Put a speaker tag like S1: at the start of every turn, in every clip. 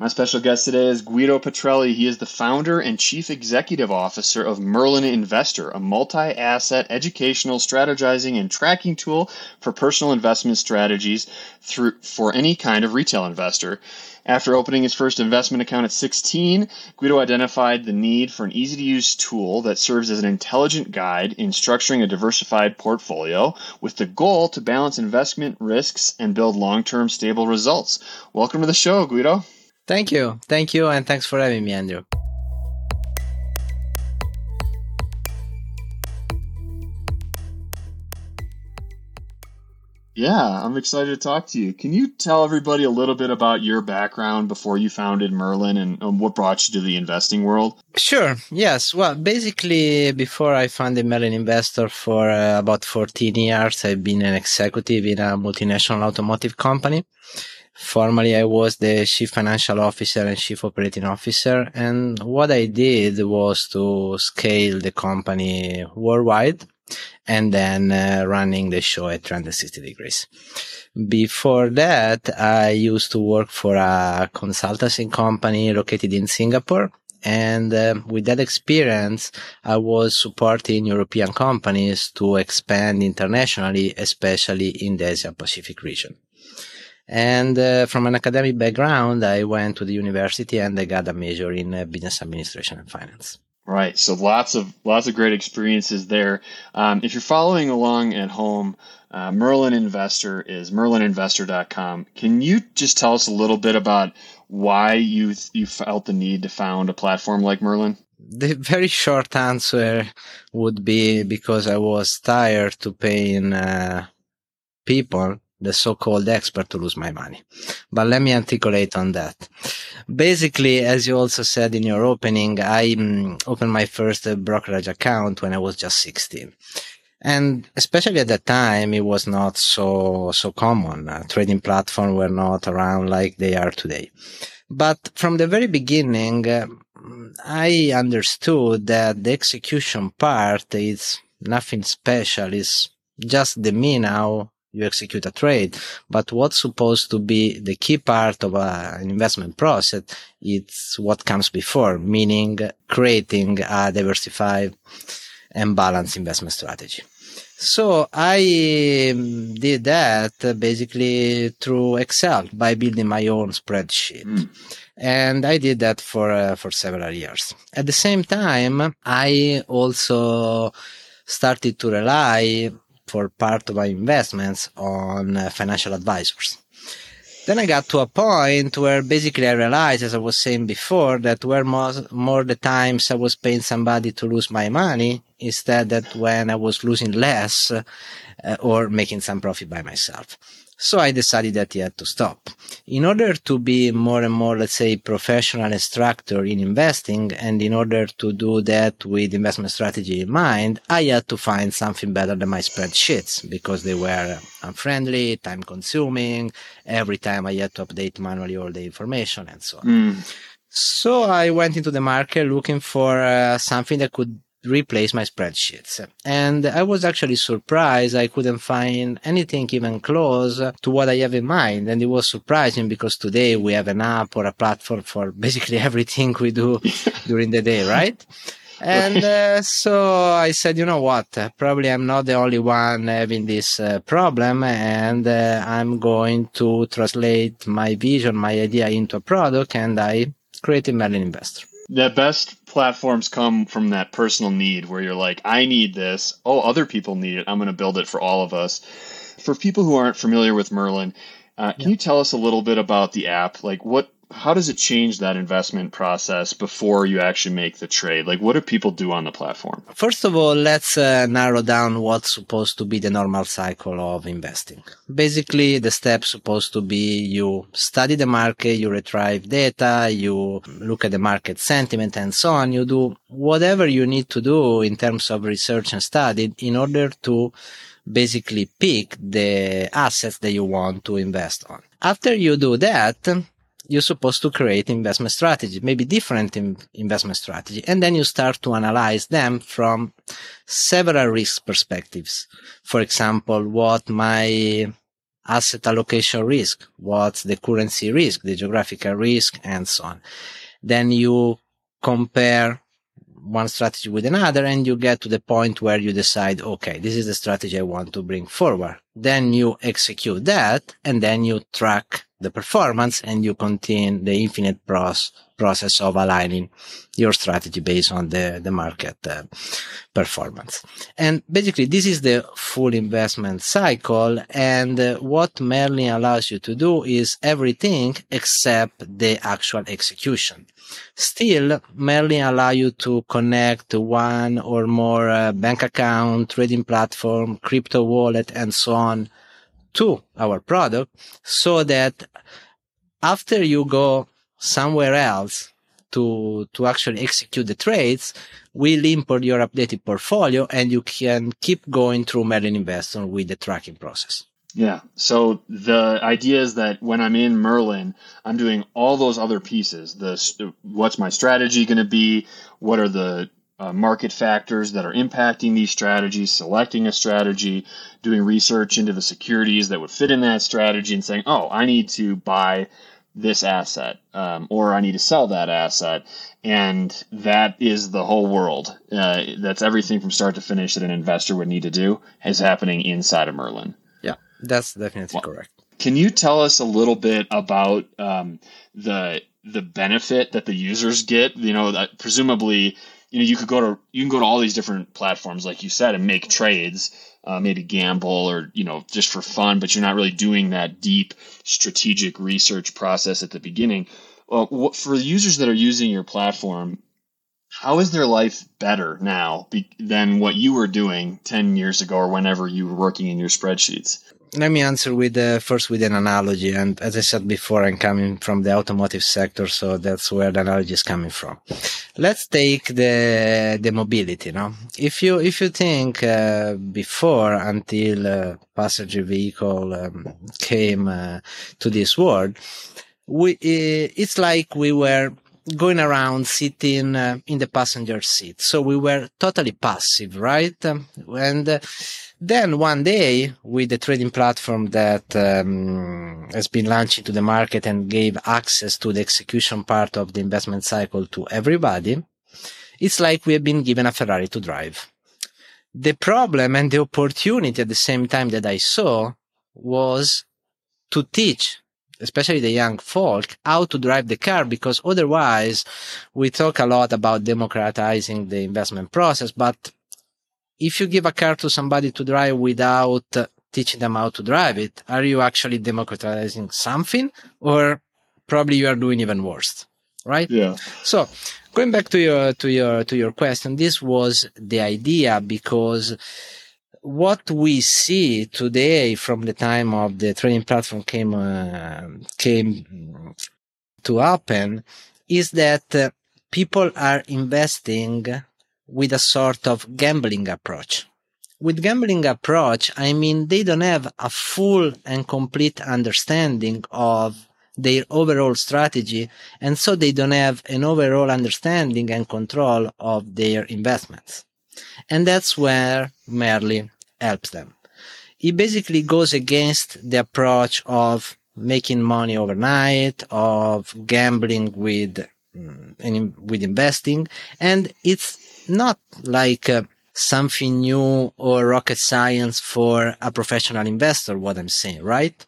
S1: My special guest today is Guido Petrelli. He is the founder and chief executive officer of Merlin Investor, a multi asset educational strategizing and tracking tool for personal investment strategies through, for any kind of retail investor. After opening his first investment account at 16, Guido identified the need for an easy to use tool that serves as an intelligent guide in structuring a diversified portfolio with the goal to balance investment risks and build long term stable results. Welcome to the show, Guido.
S2: Thank you. Thank you. And thanks for having me, Andrew.
S1: Yeah, I'm excited to talk to you. Can you tell everybody a little bit about your background before you founded Merlin and, and what brought you to the investing world?
S2: Sure. Yes. Well, basically, before I founded Merlin Investor for uh, about 14 years, I've been an executive in a multinational automotive company. Formerly, I was the chief financial officer and chief operating officer. And what I did was to scale the company worldwide and then uh, running the show at 360 degrees. Before that, I used to work for a consultancy company located in Singapore. And uh, with that experience, I was supporting European companies to expand internationally, especially in the Asia Pacific region. And uh, from an academic background, I went to the university and I got a major in uh, business administration and finance.
S1: Right. So lots of lots of great experiences there. Um, if you're following along at home, uh, Merlin Investor is merlininvestor.com. Can you just tell us a little bit about why you you felt the need to found a platform like Merlin?
S2: The very short answer would be because I was tired to paying uh, people the so-called expert to lose my money. But let me articulate on that. Basically, as you also said in your opening, I um, opened my first uh, brokerage account when I was just 16. And especially at that time, it was not so, so common. Uh, trading platforms were not around like they are today. But from the very beginning, uh, I understood that the execution part is nothing special. It's just the me now you execute a trade. But what's supposed to be the key part of a, an investment process, it's what comes before, meaning creating a diversified and balanced investment strategy. So I um, did that basically through Excel by building my own spreadsheet. Mm. And I did that for, uh, for several years. At the same time, I also started to rely for part of my investments on uh, financial advisors. Then I got to a point where basically I realized, as I was saying before, that where more, more the times I was paying somebody to lose my money instead that when I was losing less uh, or making some profit by myself. So I decided that he had to stop. In order to be more and more, let's say, professional instructor in investing, and in order to do that with investment strategy in mind, I had to find something better than my spreadsheets because they were unfriendly, time consuming. Every time I had to update manually all the information and so on. Mm. So I went into the market looking for uh, something that could replace my spreadsheets. And I was actually surprised I couldn't find anything even close to what I have in mind. And it was surprising because today we have an app or a platform for basically everything we do during the day, right? And uh, so I said, you know what? Probably I'm not the only one having this uh, problem, and uh, I'm going to translate my vision, my idea into a product, and I created Merlin Investor
S1: the best platforms come from that personal need where you're like, I need this. Oh, other people need it. I'm going to build it for all of us. For people who aren't familiar with Merlin, uh, can yeah. you tell us a little bit about the app? Like, what how does it change that investment process before you actually make the trade? Like, what do people do on the platform?
S2: First of all, let's uh, narrow down what's supposed to be the normal cycle of investing. Basically, the steps supposed to be you study the market, you retrieve data, you look at the market sentiment and so on. You do whatever you need to do in terms of research and study in order to basically pick the assets that you want to invest on. After you do that, you're supposed to create investment strategy, maybe different in investment strategy. And then you start to analyze them from several risk perspectives. For example, what my asset allocation risk, what's the currency risk, the geographical risk, and so on. Then you compare one strategy with another and you get to the point where you decide, okay, this is the strategy I want to bring forward. Then you execute that and then you track the performance and you continue the infinite process process of aligning your strategy based on the, the market uh, performance. And basically, this is the full investment cycle. And uh, what Merlin allows you to do is everything except the actual execution. Still, Merlin allow you to connect one or more uh, bank account, trading platform, crypto wallet, and so on to our product so that after you go somewhere else to to actually execute the trades, we'll import your updated portfolio and you can keep going through Merlin Investor with the tracking process.
S1: Yeah. So the idea is that when I'm in Merlin, I'm doing all those other pieces. The what's my strategy going to be? What are the uh, market factors that are impacting these strategies? Selecting a strategy, doing research into the securities that would fit in that strategy, and saying, "Oh, I need to buy this asset um, or I need to sell that asset. And that is the whole world. Uh, that's everything from start to finish that an investor would need to do is happening inside of Merlin.
S2: Yeah, that's definitely well, correct.
S1: Can you tell us a little bit about um, the the benefit that the users get? You know, that presumably, you know, you could go to you can go to all these different platforms, like you said, and make trades uh, maybe gamble or you know just for fun, but you're not really doing that deep strategic research process at the beginning. Well, what, for users that are using your platform, how is their life better now be, than what you were doing 10 years ago or whenever you were working in your spreadsheets?
S2: Let me answer with uh, first with an analogy. And as I said before, I'm coming from the automotive sector, so that's where the analogy is coming from. Let's take the the mobility. No, if you if you think uh, before until uh, passenger vehicle um, came uh, to this world, we it's like we were going around sitting uh, in the passenger seat. So we were totally passive, right? And uh, then one day, with the trading platform that um, has been launched into the market and gave access to the execution part of the investment cycle to everybody, it's like we have been given a Ferrari to drive. The problem and the opportunity at the same time that I saw was to teach especially the young folk, how to drive the car because otherwise we talk a lot about democratizing the investment process, but if you give a car to somebody to drive without teaching them how to drive it, are you actually democratizing something or probably you are doing even worse? Right?
S1: Yeah.
S2: So going back to your, to your, to your question, this was the idea because what we see today from the time of the trading platform came, uh, came to happen is that uh, people are investing with a sort of gambling approach. With gambling approach, I mean they don't have a full and complete understanding of their overall strategy, and so they don't have an overall understanding and control of their investments. And that's where Merlin helps them. It basically goes against the approach of making money overnight, of gambling with, mm, with investing, and it's not like uh, something new or rocket science for a professional investor, what I'm saying, right?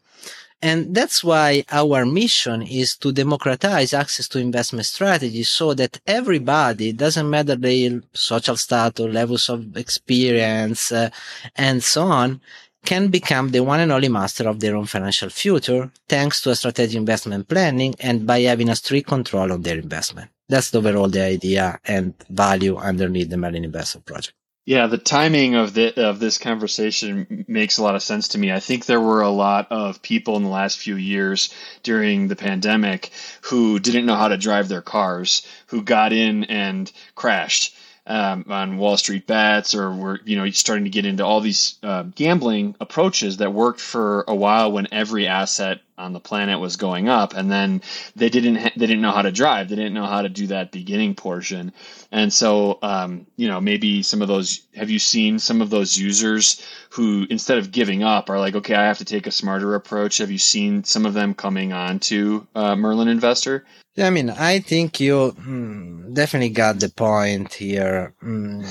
S2: And that's why our mission is to democratize access to investment strategies so that everybody, doesn't matter their social status, levels of experience, uh, and so on, can become the one and only master of their own financial future thanks to a strategic investment planning and by having a strict control of their investment. That's the overall the idea and value underneath the Merlin Investor project.
S1: Yeah, the timing of the of this conversation makes a lot of sense to me. I think there were a lot of people in the last few years during the pandemic who didn't know how to drive their cars, who got in and crashed um, on Wall Street bets, or were you know starting to get into all these uh, gambling approaches that worked for a while when every asset on the planet was going up and then they didn't ha- they didn't know how to drive. They didn't know how to do that beginning portion. And so um, you know maybe some of those have you seen some of those users who instead of giving up are like okay i have to take a smarter approach. Have you seen some of them coming on to uh, merlin investor?
S2: Yeah, I mean, I think you mm, definitely got the point here. Mm,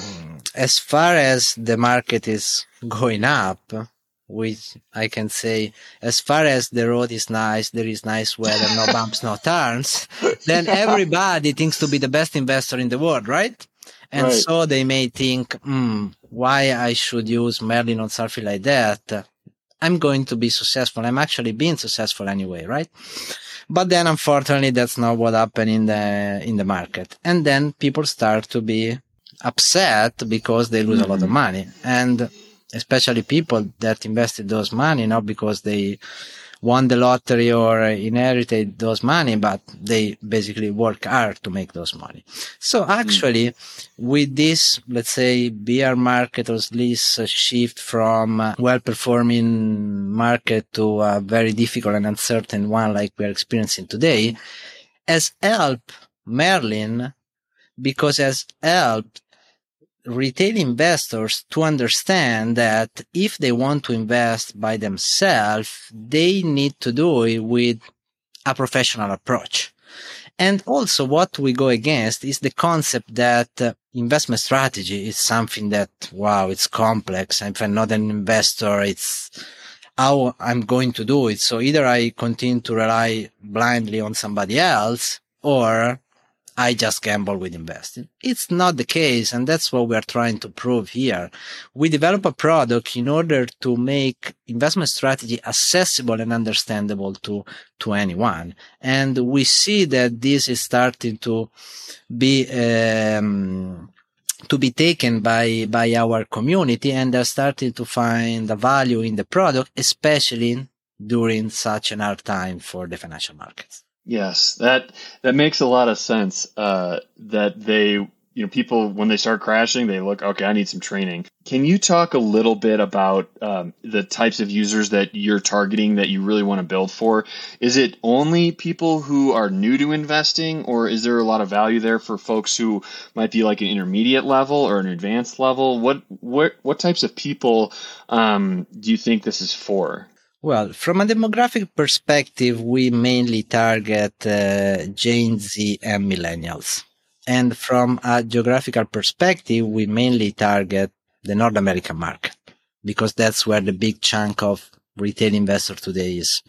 S2: as far as the market is going up, which I can say, as far as the road is nice, there is nice weather, no bumps, no turns, then everybody thinks to be the best investor in the world, right? And right. so they may think, hmm, why I should use Merlin or something like that. I'm going to be successful. I'm actually being successful anyway, right? But then unfortunately, that's not what happened in the, in the market. And then people start to be upset because they lose mm-hmm. a lot of mm-hmm. money. And especially people that invested those money, not because they won the lottery or inherited those money, but they basically work hard to make those money. So hmm. actually, mm. with this, let's say, bear market or this shift from well-performing market to a very difficult and uncertain one like we're experiencing today, has helped Merlin because has helped retail investors to understand that if they want to invest by themselves, they need to do it with a professional approach. And also what we go against is the concept that uh, investment strategy is something that, wow, it's complex. If I'm not an investor, it's how I'm going to do it. So either I continue to rely blindly on somebody else or I just gamble with investing. It's not the case. And that's what we're trying to prove here. We develop a product in order to make investment strategy accessible and understandable to, to anyone. And we see that this is starting to be, um, to be taken by, by our community and they're starting to find the value in the product, especially during such an hard time for the financial markets.
S1: Yes, that that makes a lot of sense. Uh, that they, you know, people when they start crashing, they look, okay, I need some training. Can you talk a little bit about um, the types of users that you're targeting that you really want to build for? Is it only people who are new to investing, or is there a lot of value there for folks who might be like an intermediate level or an advanced level? What what what types of people um, do you think this is for?
S2: Well, from a demographic perspective, we mainly target uh, Gen Z and millennials. And from a geographical perspective, we mainly target the North American market because that's where the big chunk of retail investor today is,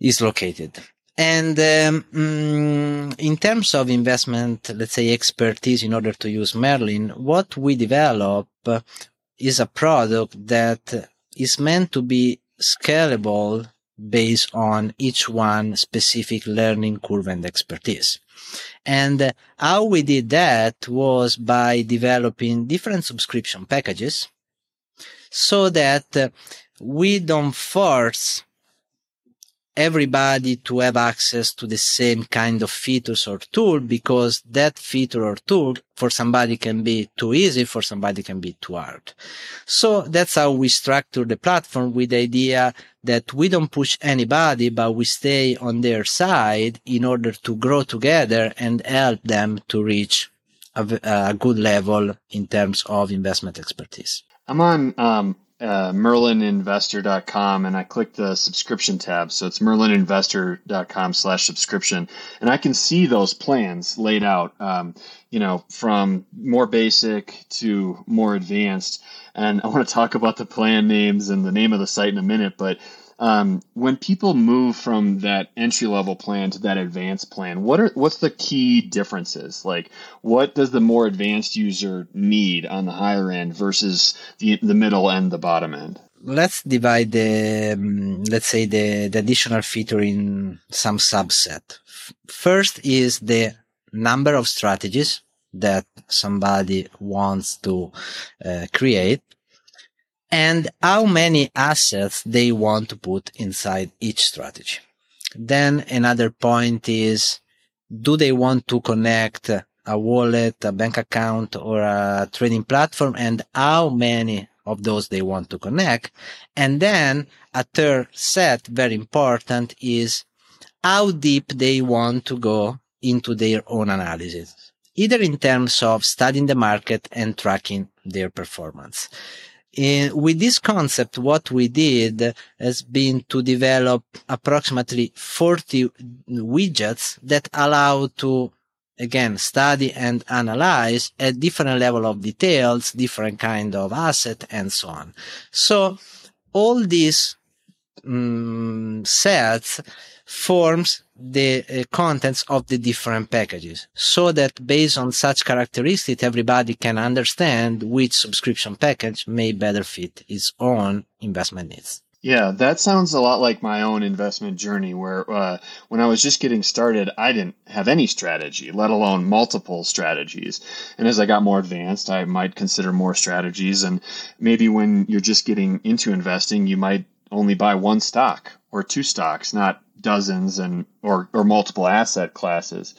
S2: is located. And um, mm, in terms of investment, let's say expertise in order to use Merlin, what we develop is a product that is meant to be scalable based on each one specific learning curve and expertise. And how we did that was by developing different subscription packages so that we don't force everybody to have access to the same kind of features or tool because that feature or tool for somebody can be too easy, for somebody can be too hard. So that's how we structure the platform with the idea that we don't push anybody, but we stay on their side in order to grow together and help them to reach a, a good level in terms of investment expertise.
S1: I'm um, uh, merlininvestor.com and I click the subscription tab. So it's merlininvestor.com slash subscription. And I can see those plans laid out, um, you know, from more basic to more advanced. And I want to talk about the plan names and the name of the site in a minute, but um, when people move from that entry level plan to that advanced plan, what are what's the key differences? Like, what does the more advanced user need on the higher end versus the the middle and the bottom end?
S2: Let's divide the um, let's say the, the additional feature in some subset. First is the number of strategies that somebody wants to uh, create and how many assets they want to put inside each strategy. Then another point is, do they want to connect a wallet, a bank account, or a trading platform, and how many of those they want to connect. And then a third set, very important, is how deep they want to go into their own analysis, either in terms of studying the market and tracking their performance. With this concept, what we did has been to develop approximately 40 widgets that allow to again study and analyze at different level of details different kind of asset and so on. So all these um, sets forms the uh, contents of the different packages so that based on such characteristics everybody can understand which subscription package may better fit its own investment needs
S1: yeah, that sounds a lot like my own investment journey where uh, when I was just getting started, I didn't have any strategy, let alone multiple strategies. And as I got more advanced, I might consider more strategies. And maybe when you're just getting into investing, you might only buy one stock or two stocks, not dozens and or, or multiple asset classes.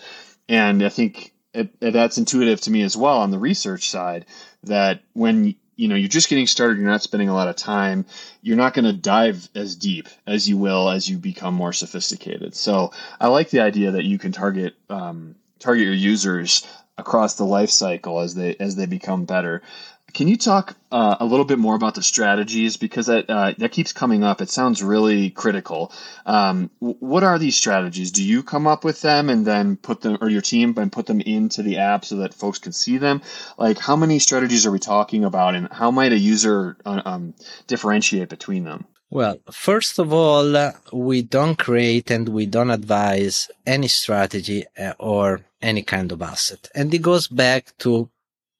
S1: And I think it, that's intuitive to me as well on the research side that when you know you're just getting started you're not spending a lot of time you're not going to dive as deep as you will as you become more sophisticated so i like the idea that you can target um, target your users across the life cycle as they as they become better can you talk uh, a little bit more about the strategies because that uh, that keeps coming up? It sounds really critical. Um, what are these strategies? Do you come up with them and then put them, or your team, and put them into the app so that folks can see them? Like, how many strategies are we talking about, and how might a user uh, um, differentiate between them?
S2: Well, first of all, we don't create and we don't advise any strategy uh, or any kind of asset, and it goes back to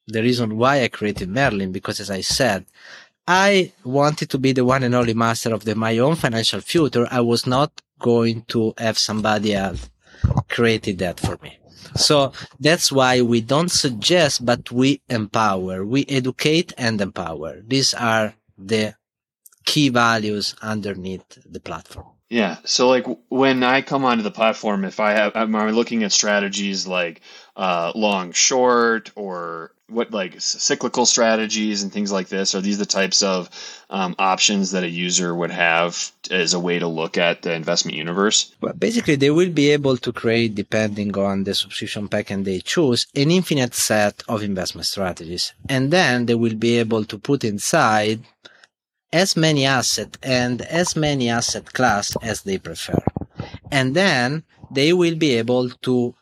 S2: the reason why I created Merlin, because as I said, I wanted to be the one and only master of the, my own financial future. I was not going to have somebody else created that for me. So that's why we don't suggest, but we empower, we educate and empower. These are the key values underneath the platform.
S1: Yeah. So like when I come onto the platform, if I have, I'm looking at strategies like uh, long, short, or what like cyclical strategies and things like this? Are these the types of um, options that a user would have as a way to look at the investment universe?
S2: Well, basically, they will be able to create, depending on the subscription package they choose, an infinite set of investment strategies, and then they will be able to put inside as many asset and as many asset class as they prefer. And then they will be able to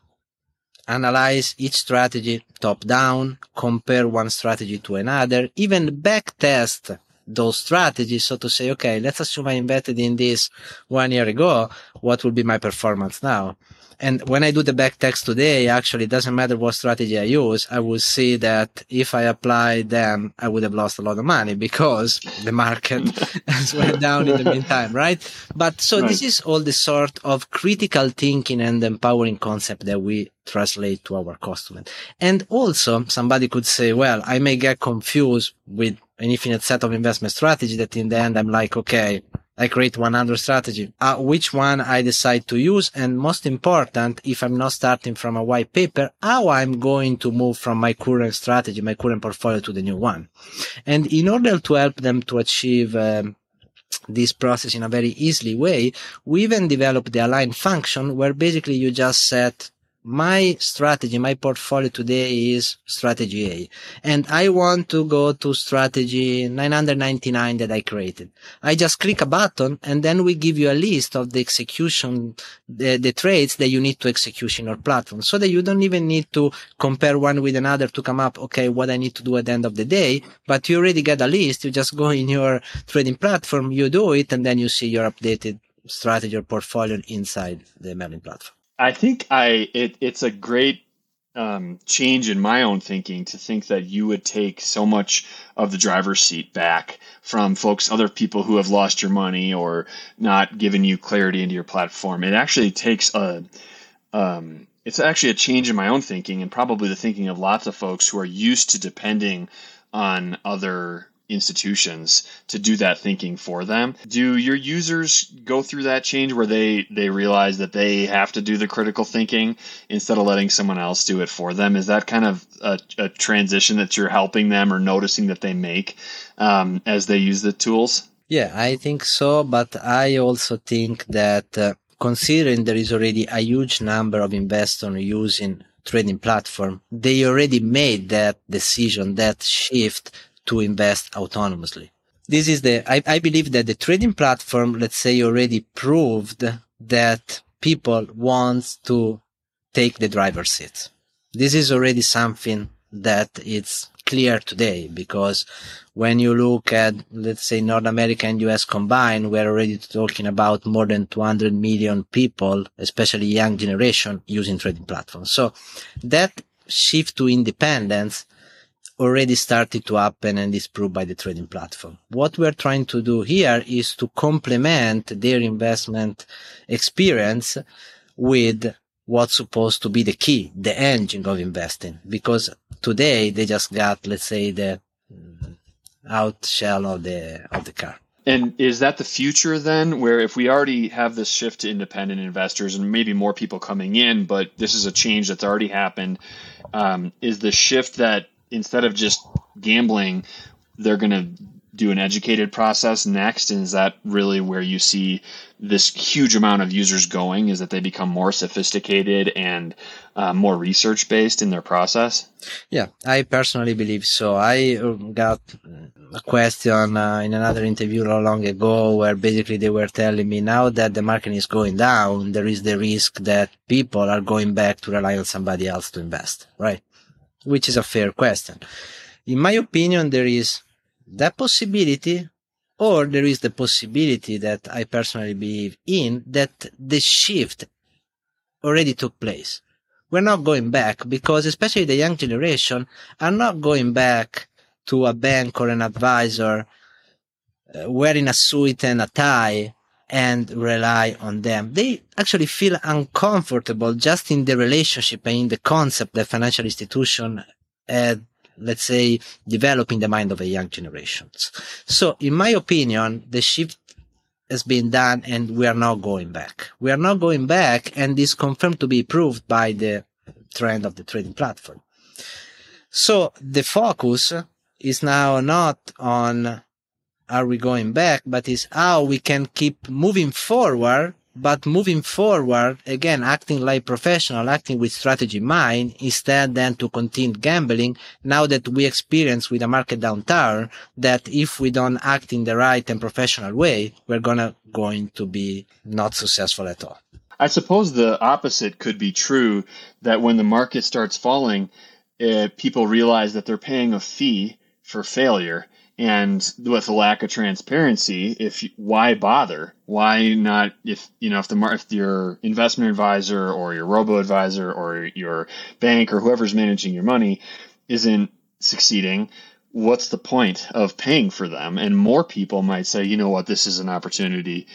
S2: analyze each strategy top down, compare one strategy to another, even back test those strategies. So to say, okay, let's assume I invested in this one year ago. What will be my performance now? And when I do the back test today, actually, it doesn't matter what strategy I use. I will see that if I apply them, I would have lost a lot of money because the market has went down in the meantime, right? But so right. this is all the sort of critical thinking and empowering concept that we translate to our customer. And also somebody could say, well, I may get confused with an infinite set of investment strategy that in the end I'm like, okay, I create 100 strategy, uh, which one I decide to use. And most important, if I'm not starting from a white paper, how I'm going to move from my current strategy, my current portfolio to the new one. And in order to help them to achieve, um, this process in a very easily way, we even developed the align function where basically you just set my strategy, my portfolio today is strategy A. And I want to go to strategy 999 that I created. I just click a button and then we give you a list of the execution, the, the trades that you need to execute in our platform so that you don't even need to compare one with another to come up, okay, what I need to do at the end of the day. But you already get a list. You just go in your trading platform, you do it, and then you see your updated strategy or portfolio inside the Merlin platform.
S1: I think I it, it's a great um, change in my own thinking to think that you would take so much of the driver's seat back from folks, other people who have lost your money or not given you clarity into your platform. It actually takes a, um, it's actually a change in my own thinking and probably the thinking of lots of folks who are used to depending on other institutions to do that thinking for them. Do your users go through that change where they they realize that they have to do the critical thinking instead of letting someone else do it for them? Is that kind of a, a transition that you're helping them or noticing that they make um, as they use the tools?
S2: Yeah, I think so, but I also think that uh, considering there is already a huge number of investors using trading platform, they already made that decision, that shift to invest autonomously. This is the, I, I believe that the trading platform, let's say already proved that people want to take the driver's seat. This is already something that it's clear today because when you look at, let's say, North America and US combined, we're already talking about more than 200 million people, especially young generation using trading platforms. So that shift to independence already started to happen and is proved by the trading platform. What we're trying to do here is to complement their investment experience with what's supposed to be the key, the engine of investing. Because today they just got, let's say, the out shell of the of the car.
S1: And is that the future then, where if we already have this shift to independent investors and maybe more people coming in, but this is a change that's already happened, um, is the shift that instead of just gambling, they're going to do an educated process next? And is that really where you see this huge amount of users going? Is that they become more sophisticated and uh, more research based in their process?
S2: Yeah, I personally believe so. I uh, got a question uh, in another interview not long ago where basically they were telling me now that the market is going down, there is the risk that people are going back to rely on somebody else to invest, right? Which is a fair question. In my opinion, there is that possibility or there is the possibility that I personally believe in that the shift already took place. We're not going back because especially the young generation are not going back to a bank or an advisor uh, wearing a suit and a tie and rely on them. They actually feel uncomfortable just in the relationship and in the concept that financial institution had let's say, developing the mind of the young generations. So, in my opinion, the shift has been done and we are not going back. We are not going back and is confirmed to be proved by the trend of the trading platform. So the focus is now not on are we going back, but is how we can keep moving forward but moving forward, again, acting like professional, acting with strategy in mind, instead than to continue gambling, now that we experience with a market downturn, that if we don't act in the right and professional way, we're gonna, going to be not successful at all.
S1: I suppose the opposite could be true, that when the market starts falling, uh, people realize that they're paying a fee for failure and with a lack of transparency if why bother? Why not if you know if the if your investment advisor or your robo advisor or your bank or whoever's managing your money isn't succeeding what's the point of paying for them? And more people might say you know what? This is an opportunity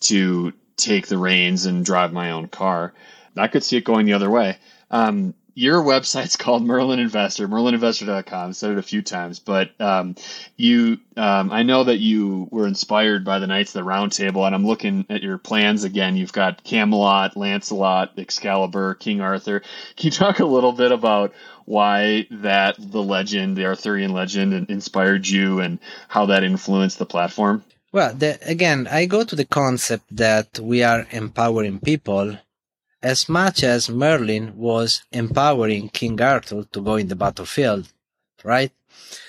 S1: to take the reins and drive my own car. I could see it going the other way. Um, your website's called Merlin Investor, merlininvestor.com. I've said it a few times, but um, you, um, I know that you were inspired by the Knights of the Round Table, and I'm looking at your plans again. You've got Camelot, Lancelot, Excalibur, King Arthur. Can you talk a little bit about why that the legend, the Arthurian legend, inspired you, and how that influenced the platform?
S2: Well, the, again, I go to the concept that we are empowering people as much as Merlin was empowering King Arthur to go in the battlefield, right?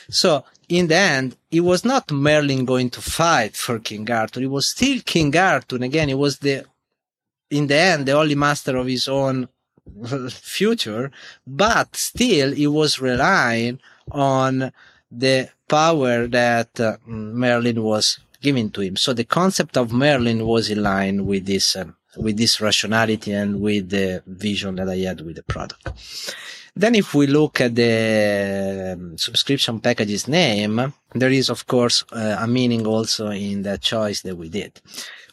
S2: So in the end, it was not Merlin going to fight for King Arthur. It was still King Arthur. And again, it was the, in the end, the only master of his own future, but still he was relying on the power that uh, Merlin was giving to him. So the concept of Merlin was in line with this um, with this rationality and with the vision that I had with the product. Then if we look at the um, subscription package's name, there is of course uh, a meaning also in the choice that we did.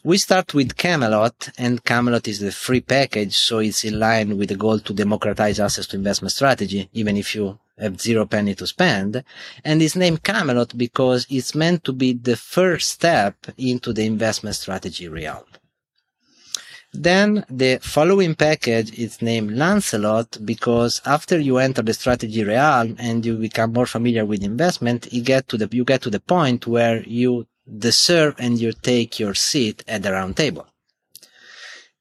S2: We start with Camelot and Camelot is the free package. So it's in line with the goal to democratize access to investment strategy. Even if you have zero penny to spend. And it's named Camelot because it's meant to be the first step into the investment strategy realm. Then the following package is named Lancelot because after you enter the strategy realm and you become more familiar with investment, you get to the, you get to the point where you deserve and you take your seat at the round table.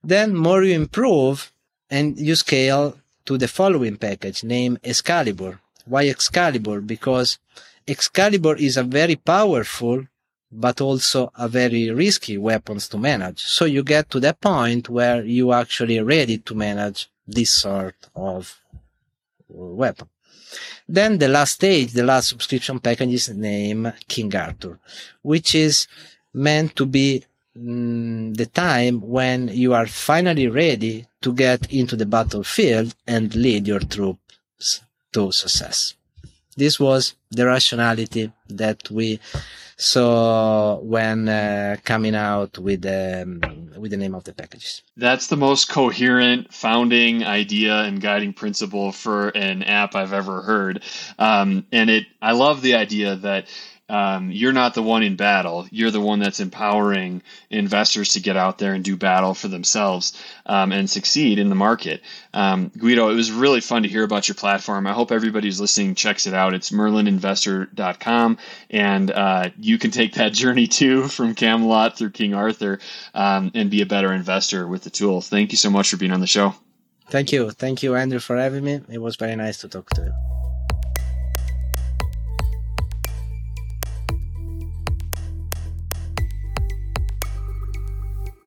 S2: Then more you improve and you scale to the following package named Excalibur. Why Excalibur? Because Excalibur is a very powerful but also a very risky weapons to manage. So you get to that point where you actually ready to manage this sort of weapon. Then the last stage, the last subscription package is named King Arthur, which is meant to be mm, the time when you are finally ready to get into the battlefield and lead your troops to success. This was the rationality that we so when uh, coming out with um, with the name of the packages.
S1: That's the most coherent founding idea and guiding principle for an app I've ever heard. Um, and it, I love the idea that um, you're not the one in battle. You're the one that's empowering investors to get out there and do battle for themselves um, and succeed in the market. Um, Guido, it was really fun to hear about your platform. I hope everybody who's listening checks it out. It's merlininvestor.com, and uh, you can take that journey too from Camelot through King Arthur um, and be a better investor with the tool. Thank you so much for being on the show.
S2: Thank you. Thank you, Andrew, for having me. It was very nice to talk to you.